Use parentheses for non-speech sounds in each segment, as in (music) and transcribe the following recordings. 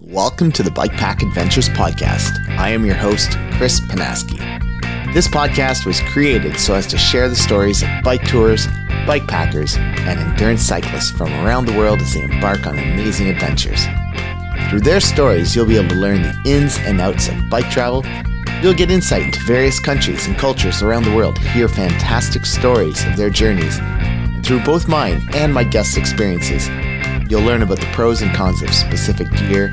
Welcome to the Bike Pack Adventures podcast. I am your host, Chris Panaski. This podcast was created so as to share the stories of bike tours, bike packers, and endurance cyclists from around the world as they embark on amazing adventures. Through their stories, you'll be able to learn the ins and outs of bike travel. You'll get insight into various countries and cultures around the world, hear fantastic stories of their journeys. And through both mine and my guests' experiences, You'll learn about the pros and cons of specific gear,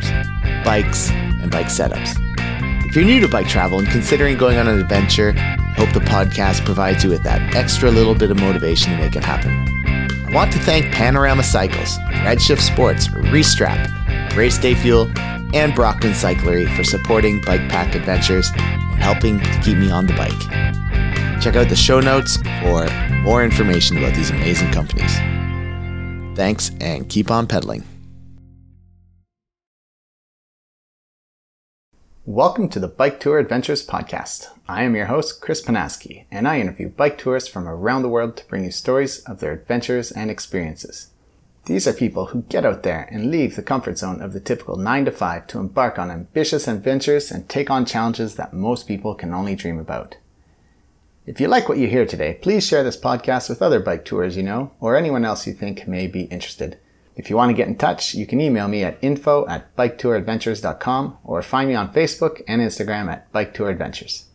bikes, and bike setups. If you're new to bike travel and considering going on an adventure, I hope the podcast provides you with that extra little bit of motivation to make it happen. I want to thank Panorama Cycles, Redshift Sports, Restrap, Race Day Fuel, and Brockman Cyclery for supporting Bike Pack Adventures and helping to keep me on the bike. Check out the show notes for more information about these amazing companies. Thanks and keep on pedaling. Welcome to the Bike Tour Adventures podcast. I am your host, Chris Panaski, and I interview bike tourists from around the world to bring you stories of their adventures and experiences. These are people who get out there and leave the comfort zone of the typical 9 to 5 to embark on ambitious adventures and take on challenges that most people can only dream about. If you like what you hear today, please share this podcast with other bike tours you know or anyone else you think may be interested. If you want to get in touch, you can email me at info at biketouradventures.com or find me on Facebook and Instagram at biketouradventures.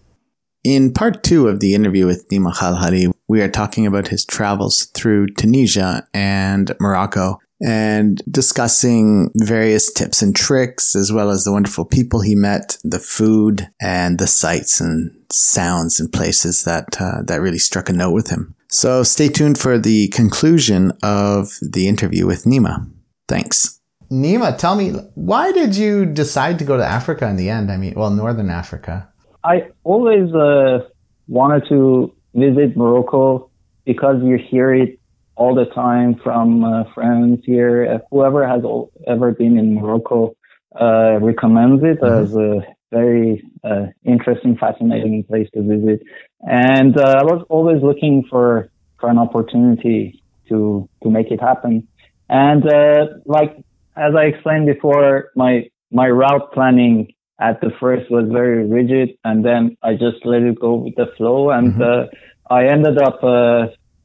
In part two of the interview with Nima Khalhari, we are talking about his travels through Tunisia and Morocco and discussing various tips and tricks, as well as the wonderful people he met, the food, and the sights and sounds and places that uh, that really struck a note with him. So stay tuned for the conclusion of the interview with Nima. Thanks. Nima, tell me, why did you decide to go to Africa in the end? I mean, well, Northern Africa. I always uh, wanted to visit Morocco because you hear it all the time from uh, friends here. Uh, whoever has ever been in Morocco uh, recommends it mm-hmm. as a very uh, interesting, fascinating place to visit. And uh, I was always looking for for an opportunity to to make it happen. And uh, like as I explained before, my my route planning at the first was very rigid, and then I just let it go with the flow, and mm-hmm. I ended up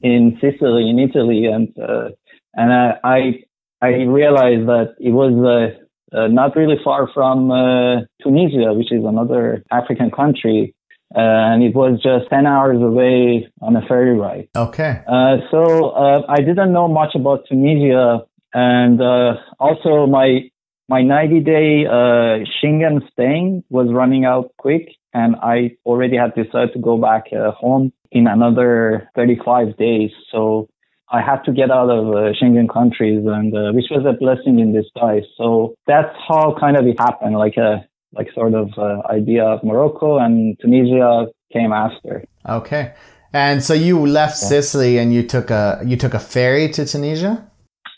in Sicily, in Italy, and uh, and I I realized that it was uh, uh, not really far from uh, Tunisia, which is another African country, uh, and it was just ten hours away on a ferry ride. Okay. Uh, so I didn't know much about Tunisia, and also my my 90 day uh, Schengen staying was running out quick, and I already had decided to go back uh, home in another 35 days. So I had to get out of uh, Schengen countries, and uh, which was a blessing in disguise. So that's how kind of it happened, like a like sort of uh, idea of Morocco and Tunisia came after. Okay, and so you left yeah. Sicily and you took a you took a ferry to Tunisia.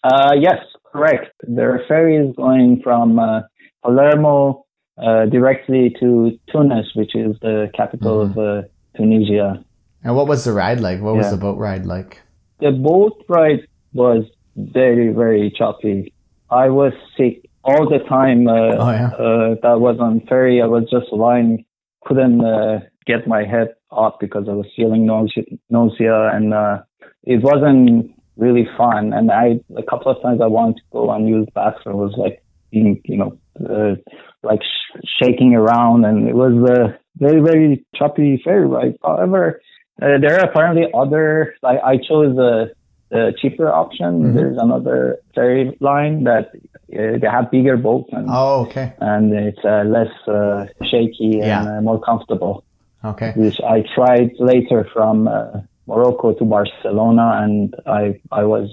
Uh, yes, correct. There are ferries going from uh, Palermo uh, directly to Tunis, which is the capital mm. of Tunisia. And what was the ride like? What yeah. was the boat ride like? The boat ride was very, very choppy. I was sick all the time. Uh, oh, yeah. uh, that was on ferry. I was just lying, couldn't uh, get my head up because I was feeling nausea, nausea and uh, it wasn't really fun. And I, a couple of times I wanted to go and use bathroom. was like, being, you know, uh, like sh- shaking around and it was a very, very choppy ferry ride. However, uh, there are apparently other. I, I chose the, the cheaper option. Mm-hmm. There's another ferry line that uh, they have bigger boats. And, oh, okay. And it's uh, less uh, shaky yeah. and uh, more comfortable. Okay. Which I tried later from uh, Morocco to Barcelona, and I I was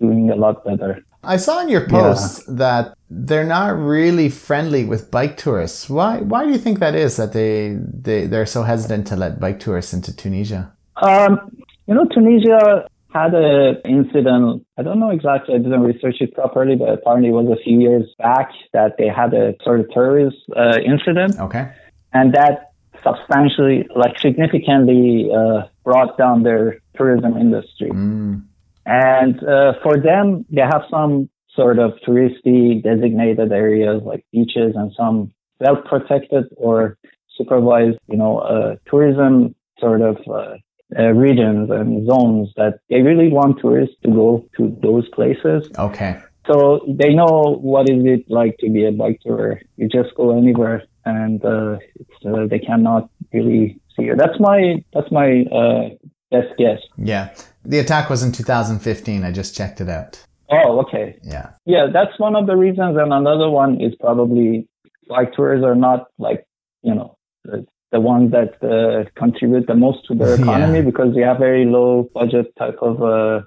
doing a lot better. I saw in your post yeah. that they're not really friendly with bike tourists. Why? Why do you think that is? That they they they're so hesitant to let bike tourists into Tunisia? Um, you know, Tunisia had an incident. I don't know exactly. I didn't research it properly, but apparently it was a few years back that they had a sort of terrorist uh, incident. Okay. And that substantially, like significantly, uh, brought down their tourism industry. Mm. And uh, for them, they have some sort of touristy designated areas like beaches and some well protected or supervised, you know, uh, tourism sort of uh, uh, regions and zones that they really want tourists to go to those places. Okay. So they know what is it like to be a bike tourer. You just go anywhere and uh, uh, they cannot really see you. That's my that's my uh, best guess. Yeah. The attack was in 2015. I just checked it out. Oh, okay. Yeah. Yeah, that's one of the reasons. And another one is probably bike tours are not like, you know, the, the ones that uh, contribute the most to the (laughs) economy Yeah. because they have very low budget type of uh,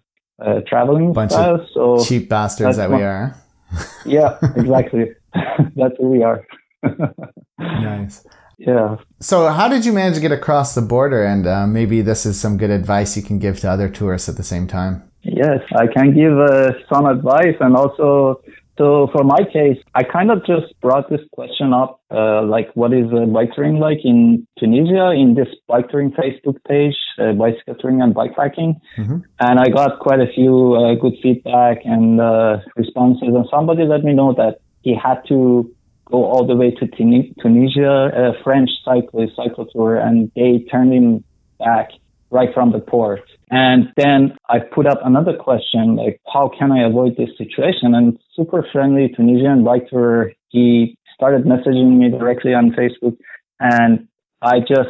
uh, traveling Bunch of So cheap bastards that we one- are. yeah, (laughs) exactly. (laughs) that's who we are. Nice. Yeah. So, how did you manage to get across the border? And uh, maybe this is some good advice you can give to other tourists at the same time. Yes, I can give uh, some advice and also, so for my case, I kind of just brought this question up, uh, like what is uh, bike touring like in Tunisia in this bike touring Facebook page, uh, bicycle touring and bikepacking. Mhm. And I got quite a few uh, good feedback and uh, responses and somebody let me know that he had to go all the way to Tuni- Tunisia, a French cyclist, cycle tour, and they turned him back right from the port. And then I put up another question, like, how can I avoid this situation? And super friendly Tunisian writer, he started messaging me directly on Facebook and I just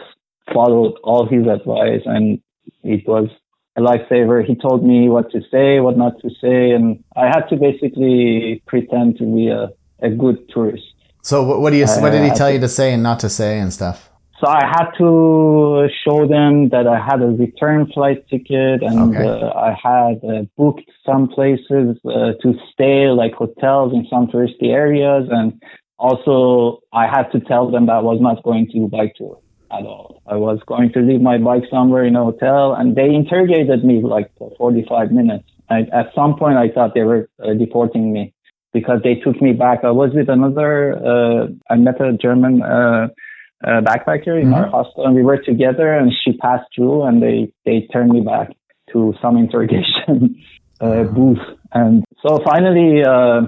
followed all his advice and it was a lifesaver. He told me what to say, what not to say, and I had to basically pretend to be a, a good tourist. So, what, what do you? what did he Uh, I tell you to say and not to say and stuff? So I had to show them that I had a return flight ticket and Okay. uh, I had uh, booked some places uh, to stay, like hotels in some touristy areas. And also I had to tell them that I was not going to bike tour at all. I was going to leave my bike somewhere in a hotel and they interrogated me like for 45 minutes. I, at some point I thought they were uh, deporting me because they took me back. I was with another, uh, I met a German, uh, uh, backpacker in our hostel and we were together and she passed through and they, they turned me back to some interrogation (laughs) uh, booth. And so finally, uh,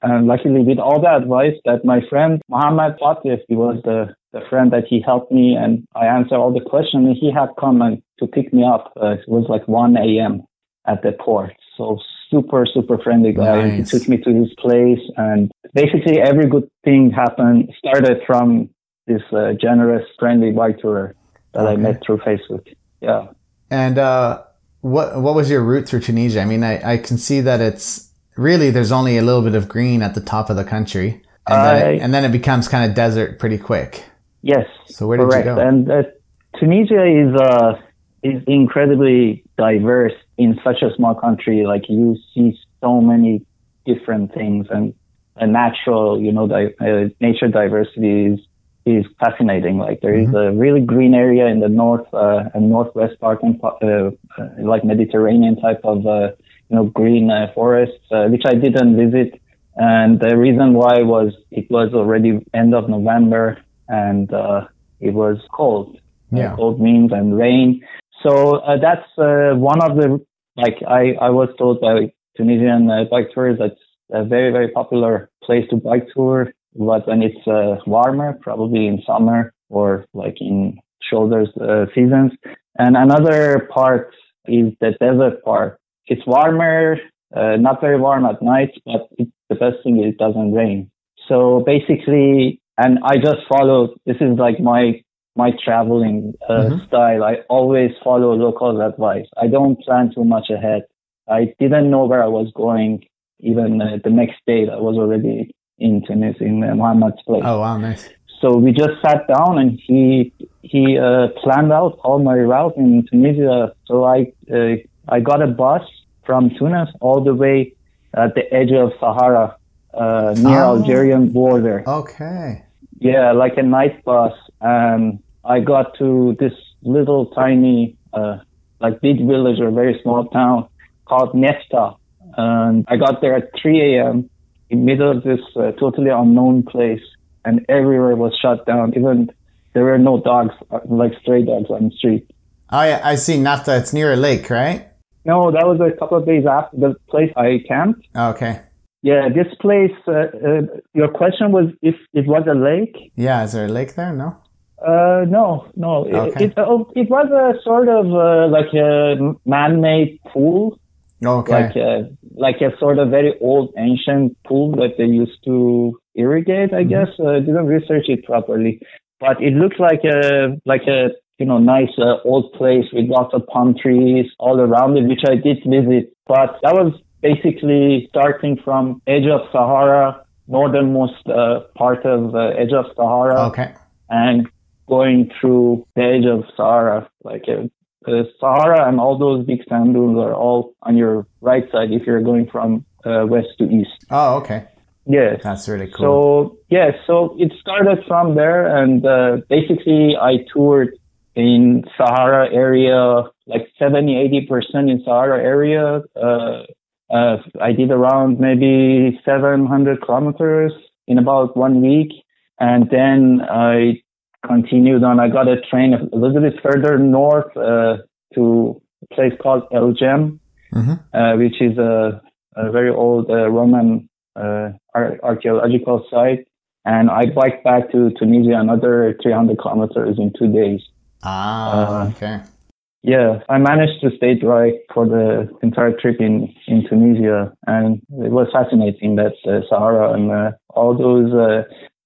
and luckily with all the advice that my friend Mohammed Fatif, he was the, the friend that he helped me and I answered all the questions and he had come and to pick me up. Uh, it was like 1 a.m. at the port. So super, super friendly guy. Nice. He took me to his place and basically every good thing happened, started from this uh, generous, friendly bike tourer that I met through Facebook. Yeah. And uh, what what was your route through Tunisia? I mean, I, I can see that it's really there's only a little bit of green at the top of the country, and then it, and then it becomes kind of desert pretty quick. Yes. So where did you go? And uh, Tunisia is uh, is incredibly diverse in such a small country. Like you see so many different things, and a natural, you know, di- uh, nature diversity is is fascinating. Like there is a really green area in the north uh, and northwest part, and uh, uh, like Mediterranean type of uh, you know green uh, forests, uh, which I didn't visit. And the reason why was it was already end of November and uh, it was cold. Yeah. Cold means and rain. So uh, that's uh, one of the like I, I was told by Tunisian uh, bike tours that's a very very popular place to bike tour. But when it's warmer, probably in summer or like in shoulders seasons. And another part is the desert part. It's warmer, uh, not very warm at night, but it, the best thing is it doesn't rain. So basically, and I just follow. This is like my my traveling uh, Mhm. style. I always follow locals' advice. I don't plan too much ahead. I didn't know where I was going. Even uh, the next day, I was already in Tunis in uh, Muhammad's place. Oh wow, nice. So we just sat down and he he uh, planned out all my route in Tunisia. So I uh, I got a bus from Tunis all the way at the edge of Sahara, uh, near Oh. Algerian border. Okay. Yeah, like a night bus. And I got to this little tiny, uh, like big village or very small town called Nefta. And I got there at 3 a.m. in middle of this uh, totally unknown place and everywhere was shut down. Even there were no dogs, uh, like stray dogs on the street. Oh yeah, I see Nafta. It's near a lake, right? No, that was a couple of days after the place I camped. Okay. Yeah, this place. Uh, uh, your question was if it was a lake. Yeah, is there a lake there? No. Uh, no, no. Okay. It, it, oh, it was a sort of uh, like a man-made pool, Okay. like a, like a sort of very old ancient pool that they used to irrigate. I guess uh, I didn't research it properly, but it looked like a like a you know nice uh, old place with lots of palm trees all around it, which I did visit. But that was basically starting from edge of Sahara, northernmost uh, part of uh, edge of Sahara okay. and going through the edge of Sahara, like uh, the Sahara and all those big sand dunes are all on your right side if you're going from uh, west to east. Oh, okay. Yes. That's really cool. So yeah, so it started from there, and uh, basically I toured in Sahara area, like 70, 80 percent in Sahara area. Uh, uh, I did around maybe 700 kilometers in about one week, and then I continued on. I got a train a little bit further north uh, to a place called El Jem, Mhm. uh, which is a, a very old uh, Roman uh, ar- archaeological site. And I biked back to Tunisia another 300 kilometers in two days. Ah, uh, okay. Yeah, I managed to stay dry for the entire trip in, in Tunisia, and it was fascinating that uh, Sahara and uh, all those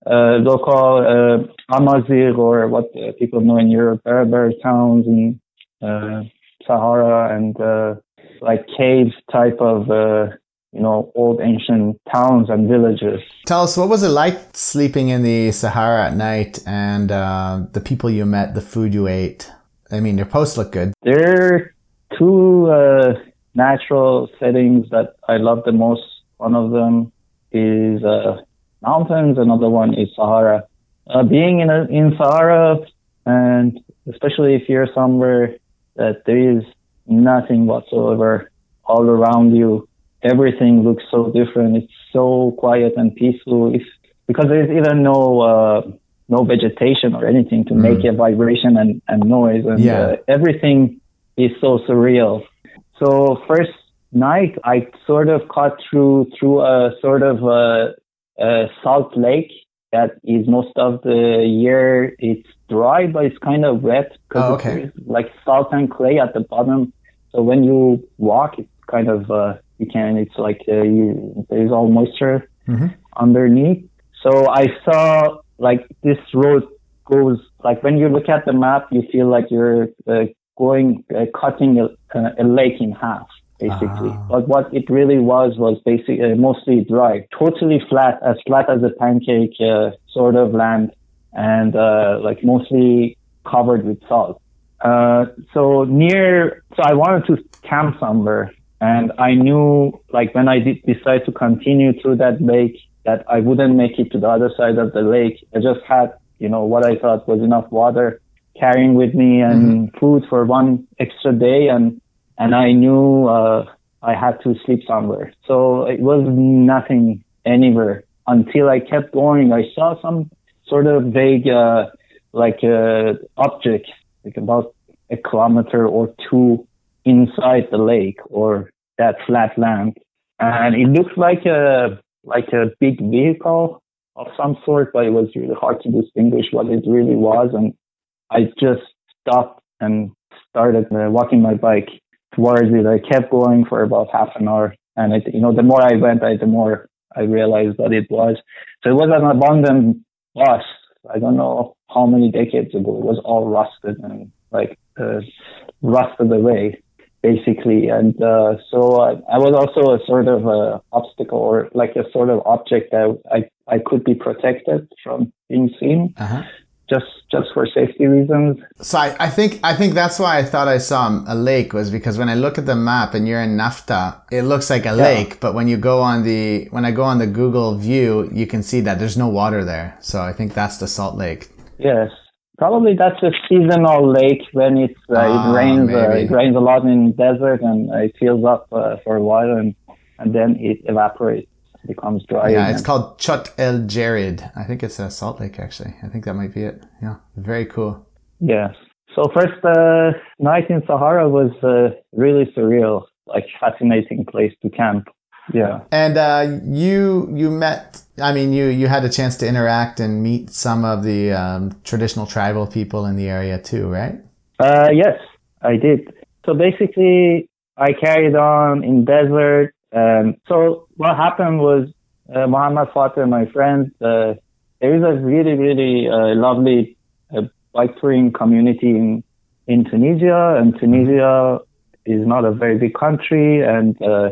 uh, uh, local uh, Amazigh or what uh, people know in Europe, Berber towns in uh, Sahara and uh, like cave type of uh, you know old ancient towns and villages. Tell us, what was it like sleeping in the Sahara at night and uh, the people you met, the food you ate? I mean, your posts look good. There are two uh, natural settings that I love the most. One of them is uh, mountains. Another one is Sahara. Uh, being in a, in Sahara, and especially if you're somewhere that there is nothing whatsoever all around you, everything looks so different. It's so quiet and peaceful. If because there's even no uh, no vegetation or anything to make a vibration and, and noise, and Yeah. uh, everything is so surreal. So first night, I sort of caught through through a sort of a, a salt lake that is most of the year it's dry, but it's kind of wet because Oh, okay. it's like salt and clay at the bottom. So when you walk, it's kind of uh, you can it's like uh, you, there's all moisture Mhm. underneath. So I saw like this road goes like when you look at the map, you feel like you're uh, going uh, cutting a, uh, a lake in half basically. Ah. But what it really was was basically uh, mostly dry, totally flat, as flat as a pancake uh, sort of land, and uh, like mostly covered with salt. Uh, so near, so I wanted to camp somewhere, and I knew like when I did decide to continue through that lake that I wouldn't make it to the other side of the lake. I just had, you know, what I thought was enough water carrying with me and food for one extra day, and and I knew uh, I had to sleep somewhere. So it was nothing anywhere until I kept going. I saw some sort of vague, uh, like uh, object, like about a kilometer or two inside the lake or that flat land, and it looked like a like a big vehicle of some sort, but it was really hard to distinguish what it really was. And I just stopped and started uh, walking my bike towards it. I kept going for about half an hour, and it, you know, the more I went, I, the more I realized that it was. So it was an abandoned bus. I don't know how many decades ago. It was all rusted and like uh, rusted away, basically. And uh, so I, I was also a sort of a obstacle or like a sort of object that I I could be protected from being seen Uh-huh. Just just for safety reasons. So I, I think I think that's why I thought I saw a lake was because when I look at the map and you're in Nafta, it looks like a lake, but when you go on the when I go on the Google view, you can see that there's no water there. So I think that's the Salt Lake. Yes, probably that's a seasonal lake when it's uh, Ah, it rains. Uh, it rains a lot in desert and it fills up uh, for a while and and then it evaporates, becomes dry. Yeah, it's called Chott el Djerid. I think it's a Salt Lake actually. I think that might be it. Yeah, very cool. Yes. So first uh, night in Sahara was uh, really surreal, like fascinating place to camp. Yeah. And uh, you you met. I mean, you you had a chance to interact and meet some of the um, traditional tribal people in the area too, right? Uh, yes, I did. So basically, I carried on in desert. Um, so what happened was uh, Muhammad Fateh, my friend, uh, there is a really, really uh, lovely uh, bike touring community in, in Tunisia, and Tunisia is not a very big country, and uh,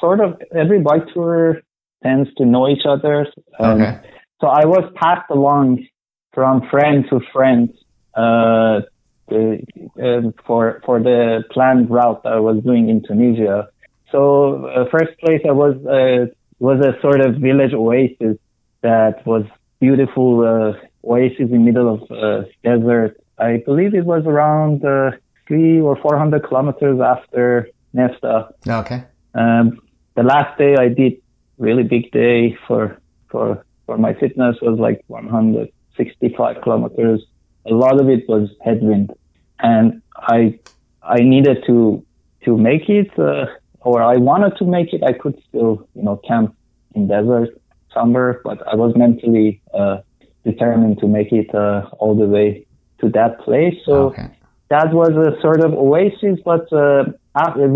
sort of every bike tourer tends to know each other. Um, okay. So I was passed along from friend to friend uh, uh, for for the planned route I was doing in Tunisia. So uh, first place I was uh, was a sort of village oasis that was beautiful uh, oasis in the middle of uh, desert. I believe it was around uh, three or four hundred kilometers after Nefta. Okay. Um, the last day I did really big day for for for my fitness was like 165 kilometers. A lot of it was headwind, and I I needed to to make it, uh, or I wanted to make it. I could still you know camp in desert somewhere, but I was mentally uh, determined to make it uh, all the way to that place. So okay. that was a sort of oasis, but uh,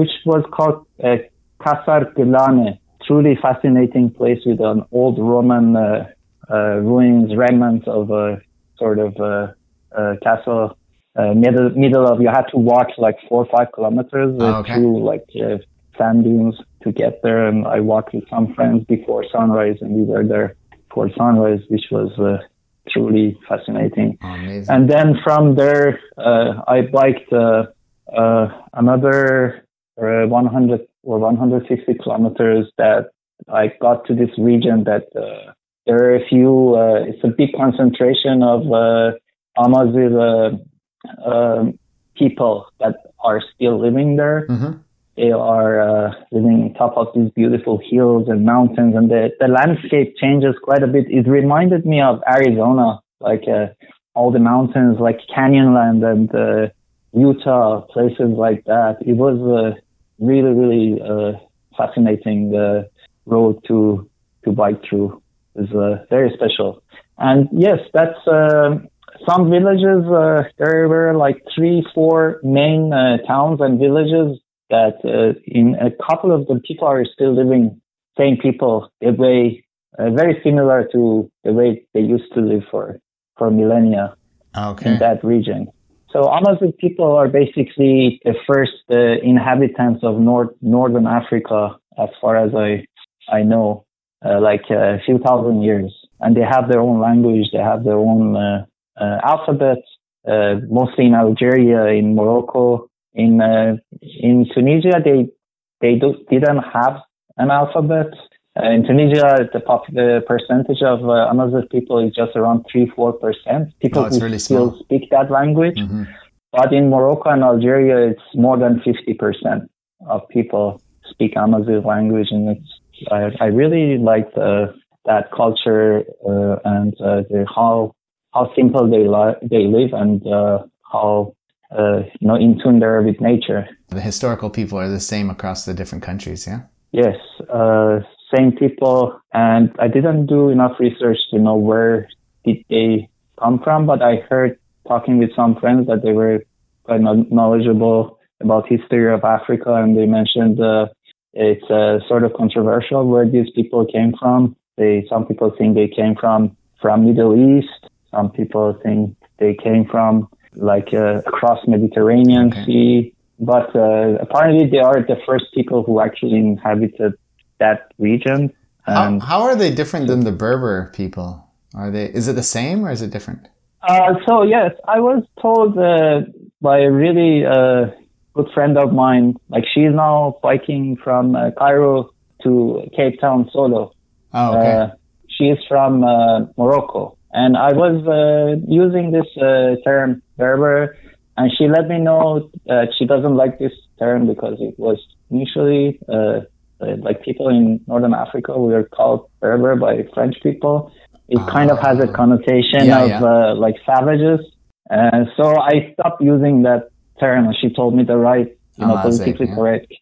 which was called uh, Ksar Ghilane, truly fascinating place with an old Roman uh, uh, ruins, remnants of a sort of uh, uh, castle. Uh, middle, middle of you had to walk like four or five kilometers oh, okay. through like sand dunes to get there. And I walked with some friends before sunrise, and we were there for sunrise, which was truly fascinating. Oh, and then from there, uh, I biked uh, uh, another 100 or 150 kilometers that I got to this region that uh, there are a few, uh, it's a big concentration of uh, Amazigh uh, um, people that are still living there. Mm-hmm. They are uh, living on top of these beautiful hills and mountains, and the, the landscape changes quite a bit. It reminded me of Arizona, like uh, all the mountains, like Canyonland and uh, Utah, places like that. It was a really, really uh, fascinating uh, road to to bike through. is uh, very special. And yes, that's uh, some villages. Uh, there were like three, four main uh, towns and villages that in a couple of them people are still living. Same people, the way very similar to the way they used to live for for millennia okay. in that region. So Amazigh people are basically the first uh, inhabitants of North Northern Africa, as far as I I know, uh, like uh, a few thousand years, and they have their own language, they have their own uh, uh, alphabet, uh, mostly in Algeria, in Morocco, in in Tunisia, they they do, didn't have an alphabet. Uh, in Tunisia, the, pop, the percentage of uh, Amazigh people is just around 3 4%. People who really still small. speak that language. Mm-hmm. But in Morocco and Algeria, it's more than 50% of people speak Amazigh language. And it's, I, I really like the, that culture uh, and uh, the, how how simple they, li- they live and uh, how uh, you know in tune they are with nature. The historical people are the same across the different countries, yeah. Yes, uh, same people, and I didn't do enough research to know where did they come from, but I heard talking with some friends that they were quite knowledgeable about history of Africa, and they mentioned uh, it's uh, sort of controversial where these people came from. They some people think they came from from Middle East. Some people think they came from like uh, across Mediterranean okay. Sea. But uh, apparently, they are the first people who actually inhabited that region. How, how are they different than the Berber people? Are they? Is it the same or is it different? Uh, so yes, I was told uh, by a really uh, good friend of mine. Like she's now biking from uh, Cairo to Cape Town solo. Oh, okay. Uh, she's from uh, Morocco, and I was using this term Berber, and she let me know that she doesn't like this term because it was initially uh, like people in Northern Africa, we are called Berber by French people. It uh, kind of has a connotation yeah, of yeah. Uh, like savages. Uh, so I stopped using that term. She told me the right, you know, politically correct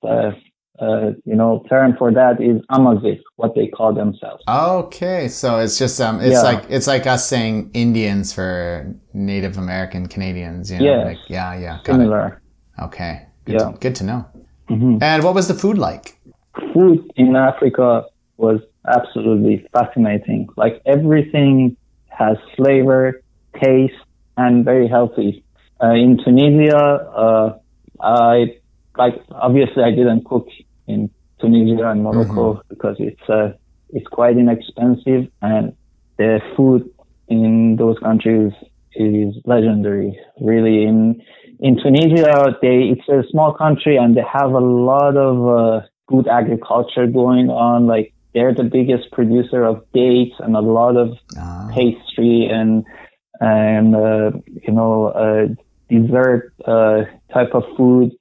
uh, you know, term for that is Amazigh, what they call themselves. Okay, so it's just um, it's yeah. like it's like us saying Indians for Native American Canadians. You know? Yeah, like, yeah, yeah, similar. It. Okay, good yeah, to, good to know. Mm-hmm. And what was the food like? Food in Africa was absolutely fascinating. Like everything has flavor, taste, and very healthy. Uh, in Tunisia, uh, I like obviously I didn't cook in Tunisia and Morocco mm-hmm. because it's uh, it's quite inexpensive and the food in those countries is legendary. Really, in in Tunisia, they it's a small country and they have a lot of uh, good agriculture going on. Like they're the biggest producer of dates and a lot of ah. pastry and and uh, you know uh, dessert uh, type of food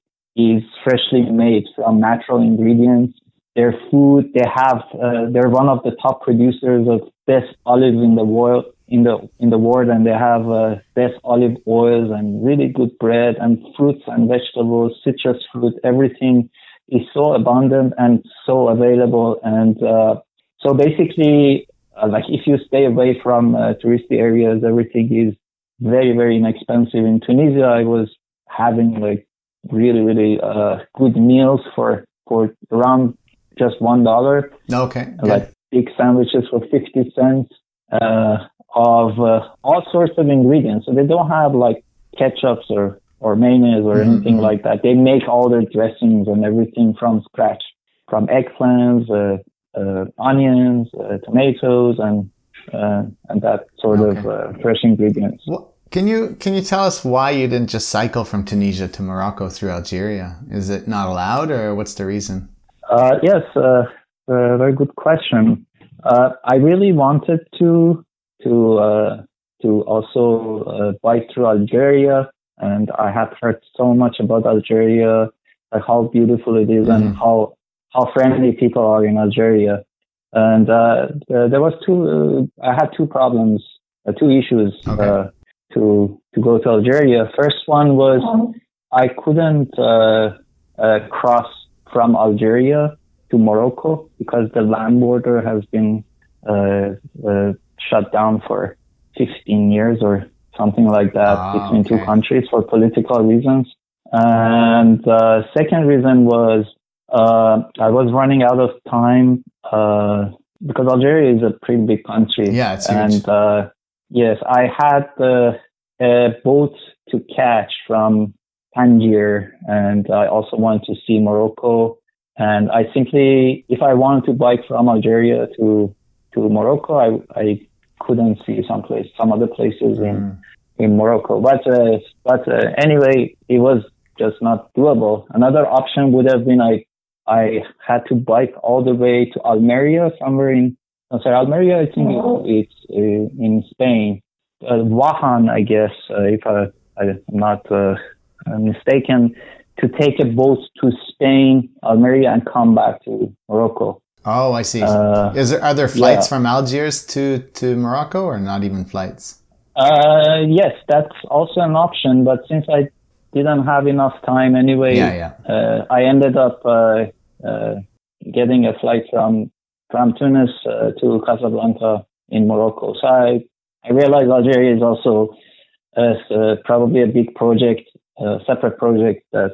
is freshly made from natural ingredients. Their food, they have, uh, they're one of the top producers of best olives in the world, in the in the world, and they have uh, best olive oils and really good bread and fruits and vegetables, citrus fruit, everything is so abundant and so available. And uh, so basically, uh, like if you stay away from uh, touristy areas, everything is very, very inexpensive. In Tunisia, I was having like really, really uh, good meals for, for around just one dollar. Okay. Like big sandwiches for 50 cents uh, of uh, all sorts of ingredients. So they don't have like ketchups or or mayonnaise or mm-hmm. anything like that. They make all their dressings and everything from scratch, from eggplants, uh, uh, onions, uh, tomatoes, and uh, and that sort okay. of uh, fresh ingredients. Well, can you can you tell us why you didn't just cycle from Tunisia to Morocco through Algeria? Is it not allowed, or what's the reason? Uh, yes, very good question. I really wanted to to to also bike through Algeria and I have heard so much about Algeria, like how beautiful it is mm-hmm. and how how friendly people are in Algeria. And uh, there was two. Uh, I had two problems, uh, two issues okay. Uh, to to go to Algeria. First one was I couldn't uh, uh, cross from Algeria to Morocco because the land border has been shut down for 15 years or something like that ah, between okay. two countries for political reasons. And the second reason was uh, I was running out of time uh, because Algeria is a pretty big country. Yeah, it's and huge. Uh, yes, I had a boat to catch from Tangier, and I also wanted to see Morocco. And I simply, if I wanted to bike from Algeria to to Morocco, I I couldn't see some place, some other places mm. in in Morocco. But uh, but uh, anyway, it was just not doable. Another option would have been I I had to bike all the way to Almeria, somewhere in no, sorry, Almeria. I think oh. it's uh, in Spain. Uh, Oran, I guess, uh, if I, I'm not uh, mistaken, to take a boat to Spain, Almeria, and come back to Morocco. Oh, I see. Uh, Is there are there flights yeah. from Algiers to to Morocco, or not even flights? Uh, yes, that's also an option. But since I didn't have enough time anyway, yeah, yeah. Uh, I ended up uh, uh getting a flight from from Tunis uh, to Casablanca in Morocco. So I, I realized Algeria is also uh, probably a big project, a separate project that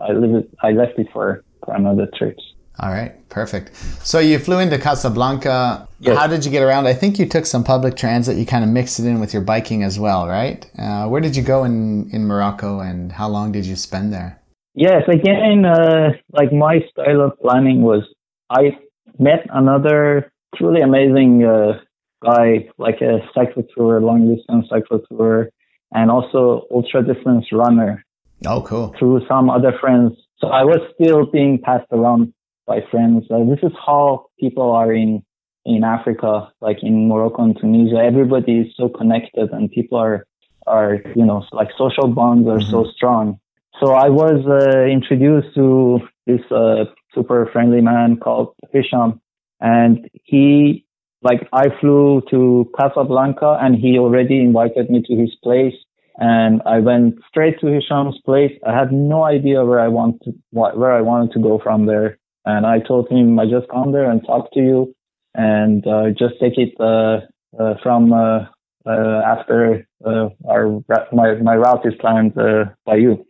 I, leave I left it for, for another trip. All right, perfect. So you flew into Casablanca. Yes. How did you get around? I think you took some public transit. You kind of mixed it in with your biking as well, right? Uh, where did you go in, in Morocco and how long did you spend there? Yes, again, uh, like my style of planning was I met another truly amazing uh, guy, like a cycle tour, long distance cycle tour, and also ultra distance runner. Oh, cool. Through some other friends. So I was still being passed around by friends. Uh, this is how people are in in Africa, like in Morocco and Tunisia. Everybody is so connected, and people are are you know like social bonds are mm-hmm. so strong. So I was uh, introduced to this uh, super friendly man called Hisham, and he like I flew to Casablanca, and he already invited me to his place. and I went straight to Hisham's place. I had no idea where I want to, where I wanted to go from there. And I told him, I just come there and talk to you and uh, just take it uh, uh, from uh, uh, after uh, our my my route is planned by you.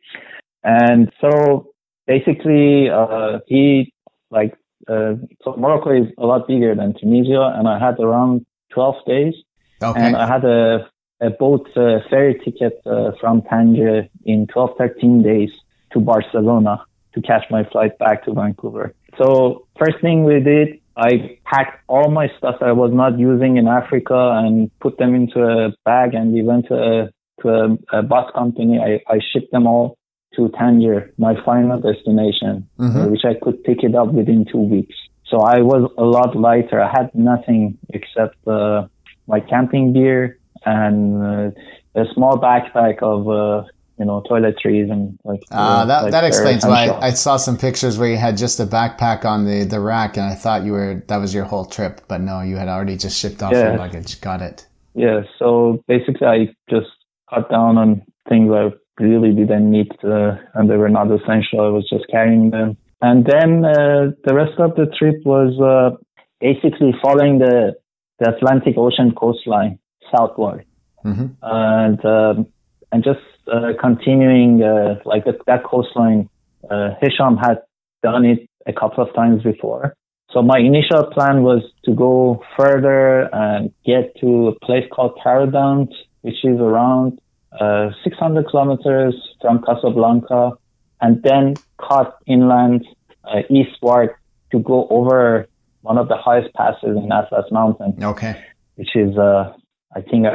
And so basically, uh, he like uh, so Morocco is a lot bigger than Tunisia, and I had around 12 days, okay. and I had a a boat uh, ferry ticket from Tangier in 12 13 days to Barcelona to catch my flight back to Vancouver. So first thing we did, I packed all my stuff that I was not using in Africa and put them into a bag and we went to a, to a, a bus company. I, I shipped them all to Tangier, my final destination, mm-hmm. uh, which I could pick it up within two weeks. So I was a lot lighter. I had nothing except uh, my camping gear and uh, a small backpack of uh, you know toiletries and like. Uh, that like that explains why I, I, saw some pictures where you had just a backpack on the the rack, and I thought you were that was your whole trip, but no, you had already just shipped off yeah. your luggage. Got it. Yeah. So basically, I just cut down on things I really didn't need, uh, and they were not essential. I was just carrying them, and then uh, the rest of the trip was uh, basically following the the Atlantic Ocean coastline southward. Mm-hmm. And um, and just uh, continuing uh, like that, that coastline. Uh, Hisham had done it a couple of times before. So my initial plan was to go further and get to a place called Taroudant, which is around uh, 600 kilometers from Casablanca, and then cut inland uh, eastward to go over one of the highest passes in Atlas Mountain. Okay. Which is, uh, I think,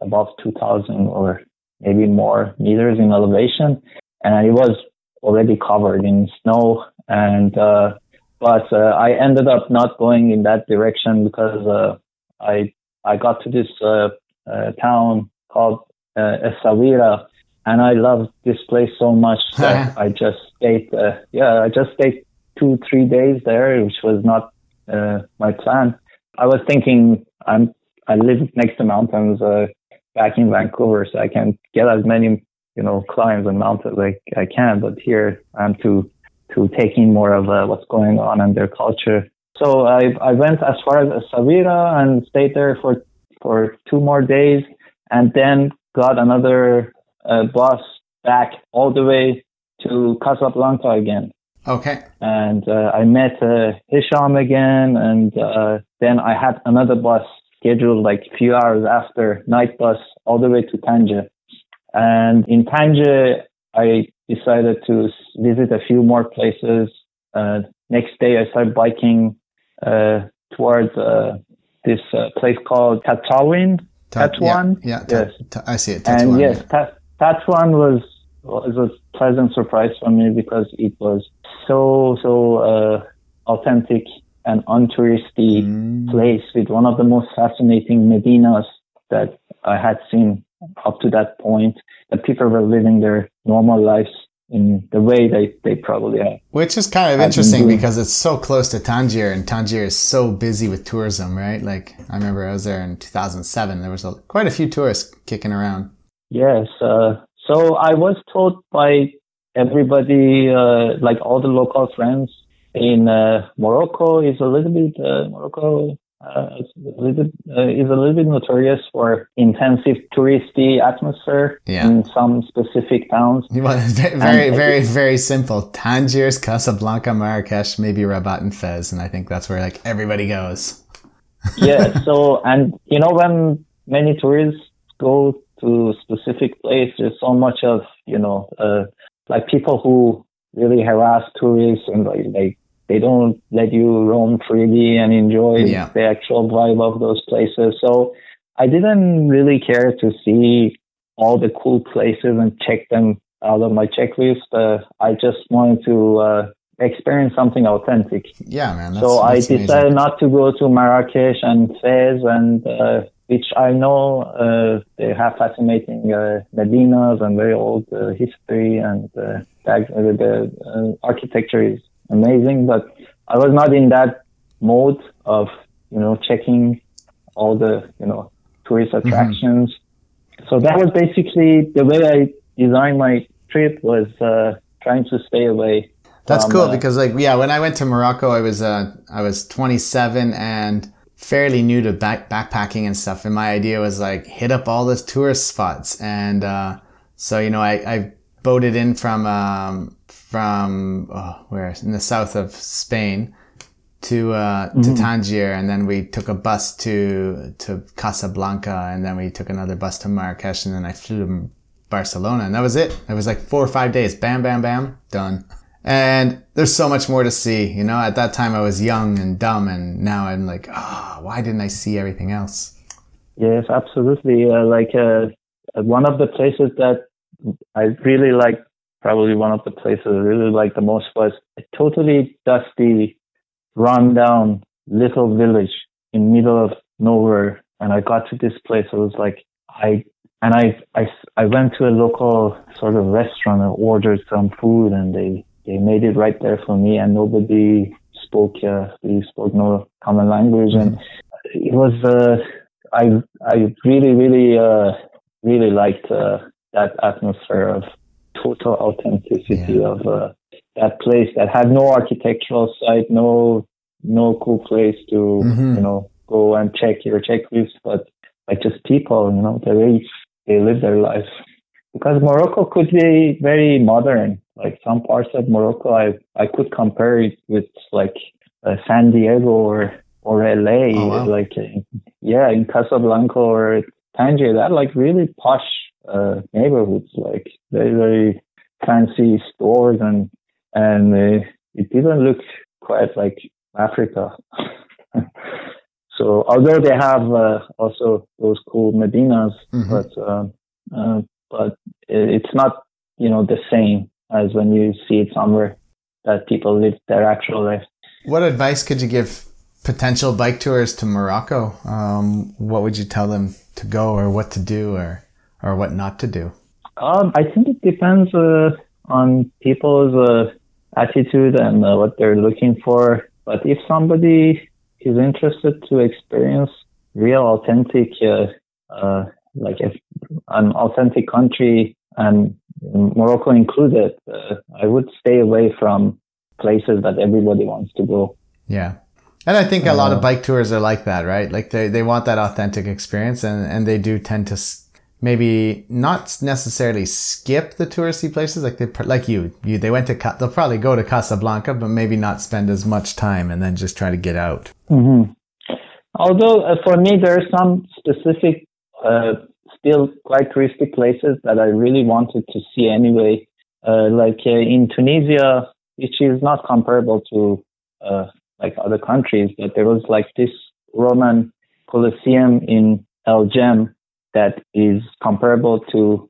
above 2,000 or maybe more meters in elevation, and it was already covered in snow. And uh, but uh, I ended up not going in that direction because uh, I I got to this uh, uh, town called uh, Essaouira, and I loved this place so much (laughs) that I just stayed. yeah, I just stayed two three days there, which was not my plan. I was thinking I'm I live next to mountains back in Vancouver, so I can get as many you know climbs and mountains like I can. But here I'm to to take in more of uh, what's going on and their culture. So I I went as far as Essaouira and stayed there for for two more days, and then got another uh, bus back all the way to Casablanca again. Okay. And uh, I met uh, Hisham again, and uh, then I had another bus scheduled like a few hours after night bus all the way to Tangier. And in Tangier, I decided to visit a few more places. Uh, next day, I started biking uh, towards uh, this uh, place called Tetouan. Tetouan. Yeah, yeah yes. I see it. Tetouan, and yes, yeah. Tetouan was was a pleasant surprise for me because it was so so uh, authentic and untouristy mm. place with one of the most fascinating medinas that I had seen up to that point. That people were living their normal lives in the way they, they probably have. Which is kind of interesting because it's so close to Tangier and Tangier is so busy with tourism, right? Like I remember I was there in 2007. There was a, quite a few tourists kicking around. Yes. Uh, so I was told by everybody, uh, like all the local friends in uh, Morocco is a little bit uh, Morocco uh, is, a little, uh, is a little bit notorious for intensive touristy atmosphere yeah. in some specific towns. (laughs) Well, very, and, very, very simple. Tangiers, Casablanca, Marrakesh, maybe Rabat and Fez, and I think that's where like everybody goes. (laughs) yeah. So, and you know when many tourists go to specific place, there's so much of you know, uh, like people who really harass tourists and like, like they don't let you roam freely and enjoy yeah. the actual vibe of those places. So I didn't really care to see all the cool places and check them out of my checklist. Uh, I just wanted to uh, experience something authentic. Yeah, man. That's, so that's I decided amazing. not to go to Marrakesh and Fez and uh, which I know uh, they have fascinating uh, medinas and very old uh, history and uh, the uh, architecture is amazing. But I was not in that mode of you know checking all the you know tourist mm-hmm. attractions. Mm-hmm. so that was basically the way I designed my trip was uh, trying to stay away. That's from, cool uh, because like yeah, when I went to Morocco, I was uh I was 27 and fairly new to back- backpacking and stuff, and my idea was like hit up all the tourist spots, and uh, so you know I I boated in from um from oh, where in the south of Spain to uh, to Tangier, and then we took a bus to to Casablanca, and then we took another bus to Marrakesh, and then I flew to Barcelona, and that was it. It was like four or five days, bam, bam, bam, done. And there's so much more to see. You know, at that time I was young and dumb, and now I'm like, ah, why didn't I see everything else? Yes, absolutely. Uh, like uh, one of the places that I really like, probably one of the places I really liked the most was a totally dusty, rundown little village in middle of nowhere. And I got to this place. It was like I and I I I went to a local sort of restaurant and ordered some food, and they they made it right there for me, and nobody spoke uh, we spoke no common language, and it was uh, I I really really uh, really liked uh, that atmosphere of total authenticity Yeah. of uh, that place that had no architectural site, no no cool place to Mhm. you know go and check your checklist, but like just people, you know, the way they live their life. Because Morocco could be very modern. Like some parts of Morocco, I I could compare it with like uh, San Diego or or LA. Oh, wow. Like uh, yeah, in Casablanca or Tangier, that like really posh uh, neighborhoods, like very very fancy stores and and uh, it didn't look quite like Africa. (laughs) so although they have uh, also those cool Medinas, Mhm. but um, uh, but it's not you know the same as when you see it somewhere that people live their actual life. What advice could you give potential bike tours to Morocco? Um, what would you tell them to go, or what to do, or or what not to do? Um, I think it depends uh, on people's uh, attitude and uh, what they're looking for. But if somebody is interested to experience real, authentic, uh, uh, like an authentic country, and Morocco included, uh, I would stay away from places that everybody wants to go. Yeah. And I think a lot of bike tours are like that, right? Like they, they want that authentic experience and, and they do tend to maybe not necessarily skip the touristy places. Like they like you you they went to they'll probably go to Casablanca, but maybe not spend as much time and then just try to get out. hmm Although uh, for me, there are some specific, uh, still quite touristic places that I really wanted to see anyway. Uh, like uh, in Tunisia, which is not comparable to uh, like other countries, but there was like this Roman Colosseum in El Jem that is comparable to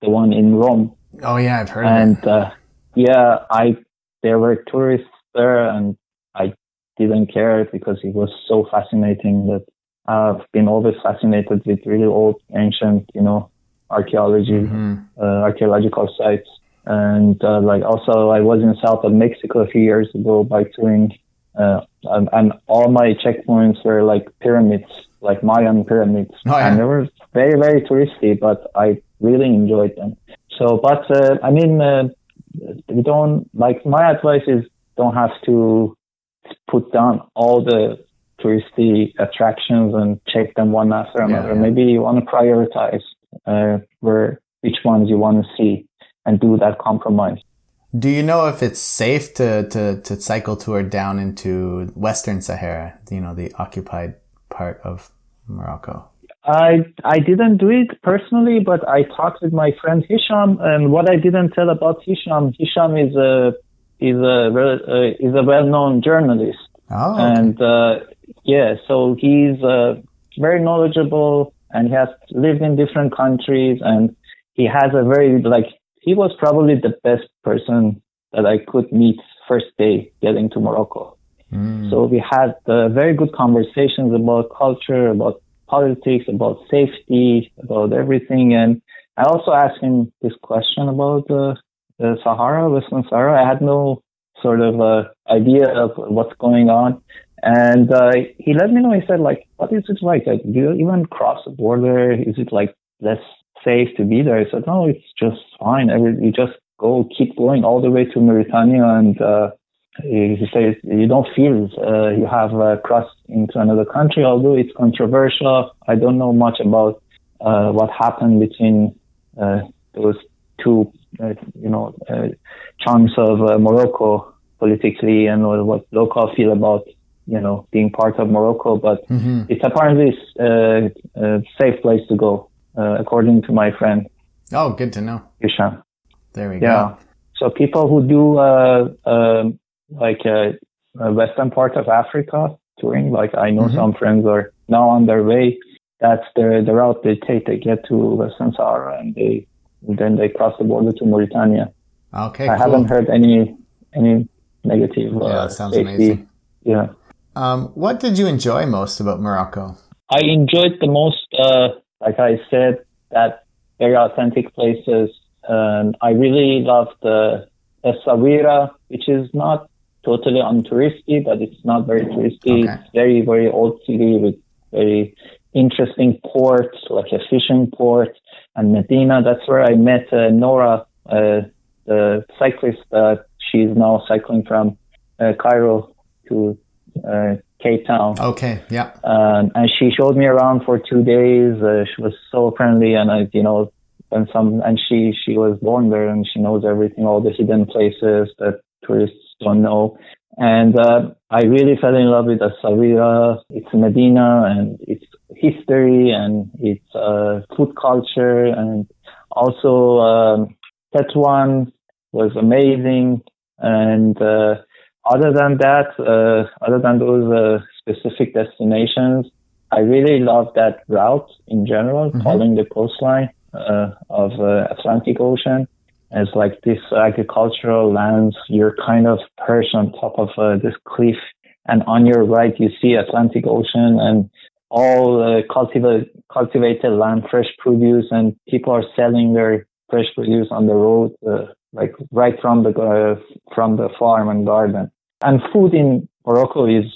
the one in Rome. Oh yeah, I've heard of and uh, yeah, I there were tourists there, and I didn't care because it was so fascinating that I've been always fascinated with really old, ancient, you know, archaeology, Mhm. uh, archaeological sites, and uh, like also I was in south of Mexico a few years ago by doing, uh, and, and all my checkpoints were like pyramids, like Mayan pyramids, Oh, yeah. and they were very very touristy, but I really enjoyed them. So, but uh, I mean, uh, we don't like my advice is don't have to put down all the touristy attractions and check them one after Yeah, another. yeah. Maybe you want to prioritize uh, where which ones you want to see and do that compromise. Do you know if it's safe to, to, to cycle tour down into Western Sahara, you know, the occupied part of Morocco? I I didn't do it personally, but I talked with my friend Hisham, and what I didn't tell about Hisham, Hisham is a is a uh, is a well-known journalist, Oh, okay. and uh, yeah, so he's uh, very knowledgeable, and he has lived in different countries, and he has a very like he was probably the best person that I could meet first day getting to Morocco. Mm. So we had uh, very good conversations about culture, about politics, about safety, about everything. And I also asked him this question about uh, the Sahara, Western Sahara. I had no sort of uh, idea of what's going on. And uh, he let me know. He said, like, what is it like? Like, do you even cross the border? Is it like less safe to be there. I said, no, it's just fine. You just go, keep going all the way to Mauritania and, uh, says you don't feel uh, you have uh, crossed into another country, although it's controversial. I don't know much about uh, what happened between uh, those two, uh, you know, uh, chunks of Morocco politically and what local feel about, you know, being part of Morocco. But mm-hmm. it's apparently a safe place to go, according to my friend. Oh, good to know. Hisham. There we yeah. go. So people who do um, like uh, western part of Africa touring. Like I know mm-hmm. some friends are now on their way. That's the the route they take. They get to Western Sahara and they then they cross the border to Mauritania. Okay, I cool. haven't heard any any negative. Yeah, uh, that sounds safety. amazing. Yeah. Um, what did you enjoy most about Morocco? I enjoyed the most, uh, like I said, that very authentic places. And I really loved the Essaouira, which is not totally untouristy, but it's not very touristy. Okay. It's very, very old city with very interesting port, like a fishing port. And Medina, that's where I met uh, Nora, uh, the cyclist. Uh, she's now cycling from uh, Cairo to uh, Cape Town. Okay, yeah. Um, and she showed me around for two days. Uh, she was so friendly, and I, you know, and some, and she she was born there, and she knows everything, all the hidden places that tourists don't know. And uh, I really fell in love with Essaouira, its Medina and its history and its uh, food culture. And also, um, Tetouan was amazing. And uh, other than that, uh, other than those uh, specific destinations, I really love that route in general, mm-hmm. following the coastline uh, of Atlantic Ocean as like this agricultural lands. You're kind of perched on top of uh, this cliff, and on your right you see Atlantic Ocean and all uh, cultivated cultivated land, fresh produce, and people are selling their fresh produce on the road, uh, like right from the uh, from the farm and garden. And food in Morocco is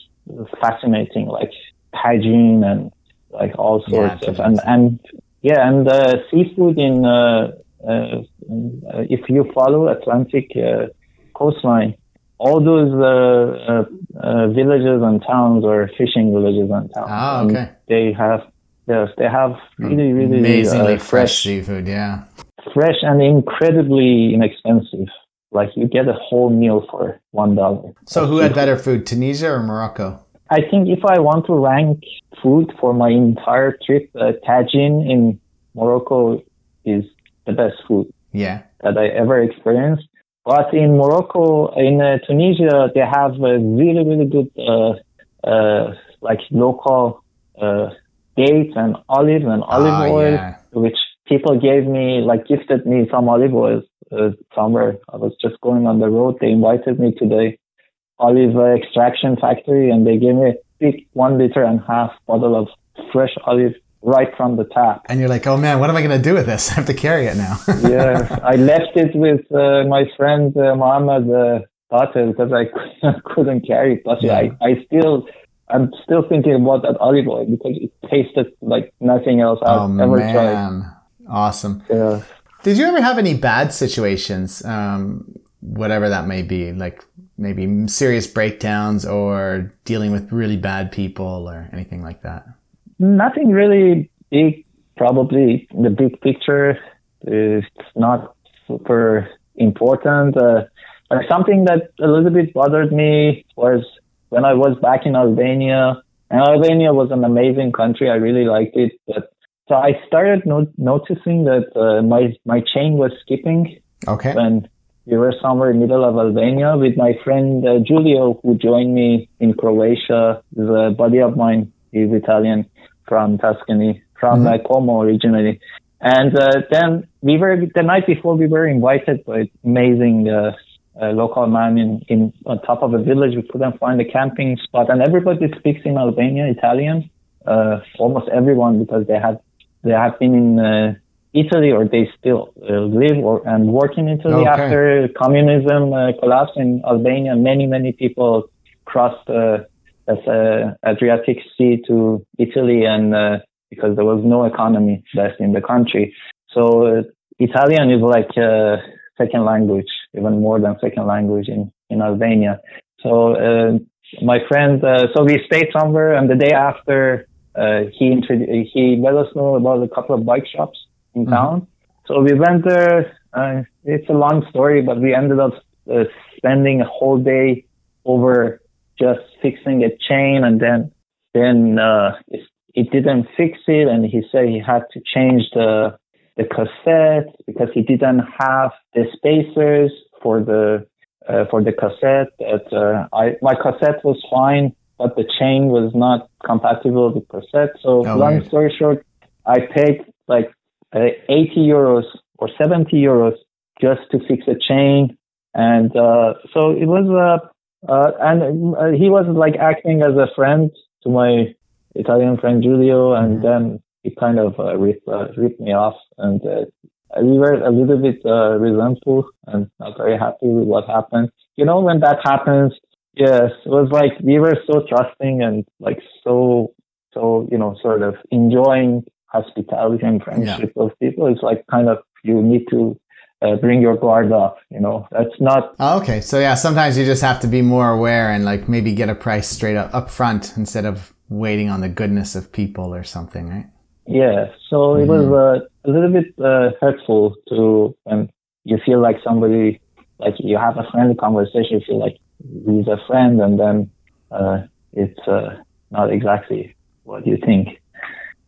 fascinating, like tagine and like all sorts yeah, of and and yeah, and uh, seafood in uh, if you follow Atlantic uh, coastline, all those uh, villages and towns are fishing villages and towns. Ah, okay. And they have yes, they have really really amazingly fresh, fresh seafood. Yeah, fresh and incredibly inexpensive. Like you get a whole meal for one dollar. So, who had better food, Tunisia or Morocco? I think if I want to rank food for my entire trip, uh, tagine in Morocco is the best food yeah. that I ever experienced. But in Morocco, in uh, Tunisia, they have a really, really good, uh, uh, like local, uh, dates and olive and olive oh, oil, yeah. which people gave me, like gifted me some olive oil uh, somewhere. I was just going on the road. They invited me to the olive extraction factory and they gave me a big one liter and a half bottle of fresh olive right from the tap. And you're like, oh man, what am I going to do with this? (laughs) I have to carry it now. (laughs) yeah, I left it with uh, my friend uh, Mohammed uh, because I (laughs) couldn't carry it. But yeah. I, I still, I'm still thinking about that olive oil because it tasted like nothing else I've oh, ever man. tried. Awesome. Yeah. Did you ever have any bad situations, um, whatever that may be, like maybe serious breakdowns or dealing with really bad people or anything like that? Nothing really big. Probably the big picture is not super important. Uh, something that a little bit bothered me was when I was back in Albania. And Albania was an amazing country. I really liked it. But so I started no- noticing that uh, my my chain was skipping. Okay. When we were somewhere in the middle of Albania with my friend uh, Giulio, who joined me in Croatia. He's a buddy of mine. He's Italian from Tuscany, from mm-hmm. Como originally. And uh, then we were the night before we were invited by amazing uh, uh, local man in, in on top of a village. We couldn't find a camping spot, and everybody speaks in Albania Italian. Uh, almost everyone because they have they have been in uh, Italy or they still uh, live or and work in Italy okay. after communism uh, collapsed in Albania. Many many people crossed uh, that's uh, Adriatic Sea to Italy, and uh, because there was no economy left in the country. So uh, Italian is like a second language, even more than second language in, in Albania. So uh, my friend, uh, so we stayed somewhere, and the day after, uh, he introduced, he let us know about a couple of bike shops in mm-hmm. town. So we went there. Uh, it's a long story, but we ended up uh, spending a whole day over just fixing a chain, and then then uh, it, it didn't fix it, and he said he had to change the the cassette because he didn't have the spacers for the uh, for the cassette. That uh, I my cassette was fine, but the chain was not compatible with cassette. So oh, long story short, I paid like uh, 80 euros or 70 euros just to fix a chain, and uh, so it was. Uh, uh, and uh, he was like acting as a friend to my Italian friend Giulio, and mm-hmm. then he kind of uh, ripped, uh, ripped me off, and uh, we were a little bit uh, resentful and not very happy with what happened. You know, when that happens, yes, it was like we were so trusting and like so, so you know, sort of enjoying hospitality and friendship yeah. of people. It's like kind of you need to uh, bring your guard up. You know, that's not. Oh, okay, so yeah, sometimes you just have to be more aware and like maybe get a price straight up up front instead of waiting on the goodness of people or something, right? Yeah, so mm-hmm. it was mm-hmm. uh, a little bit uh, hurtful to when you feel like somebody, like you have a friendly conversation, you feel like he's a friend, and then uh, it's uh, not exactly what you think.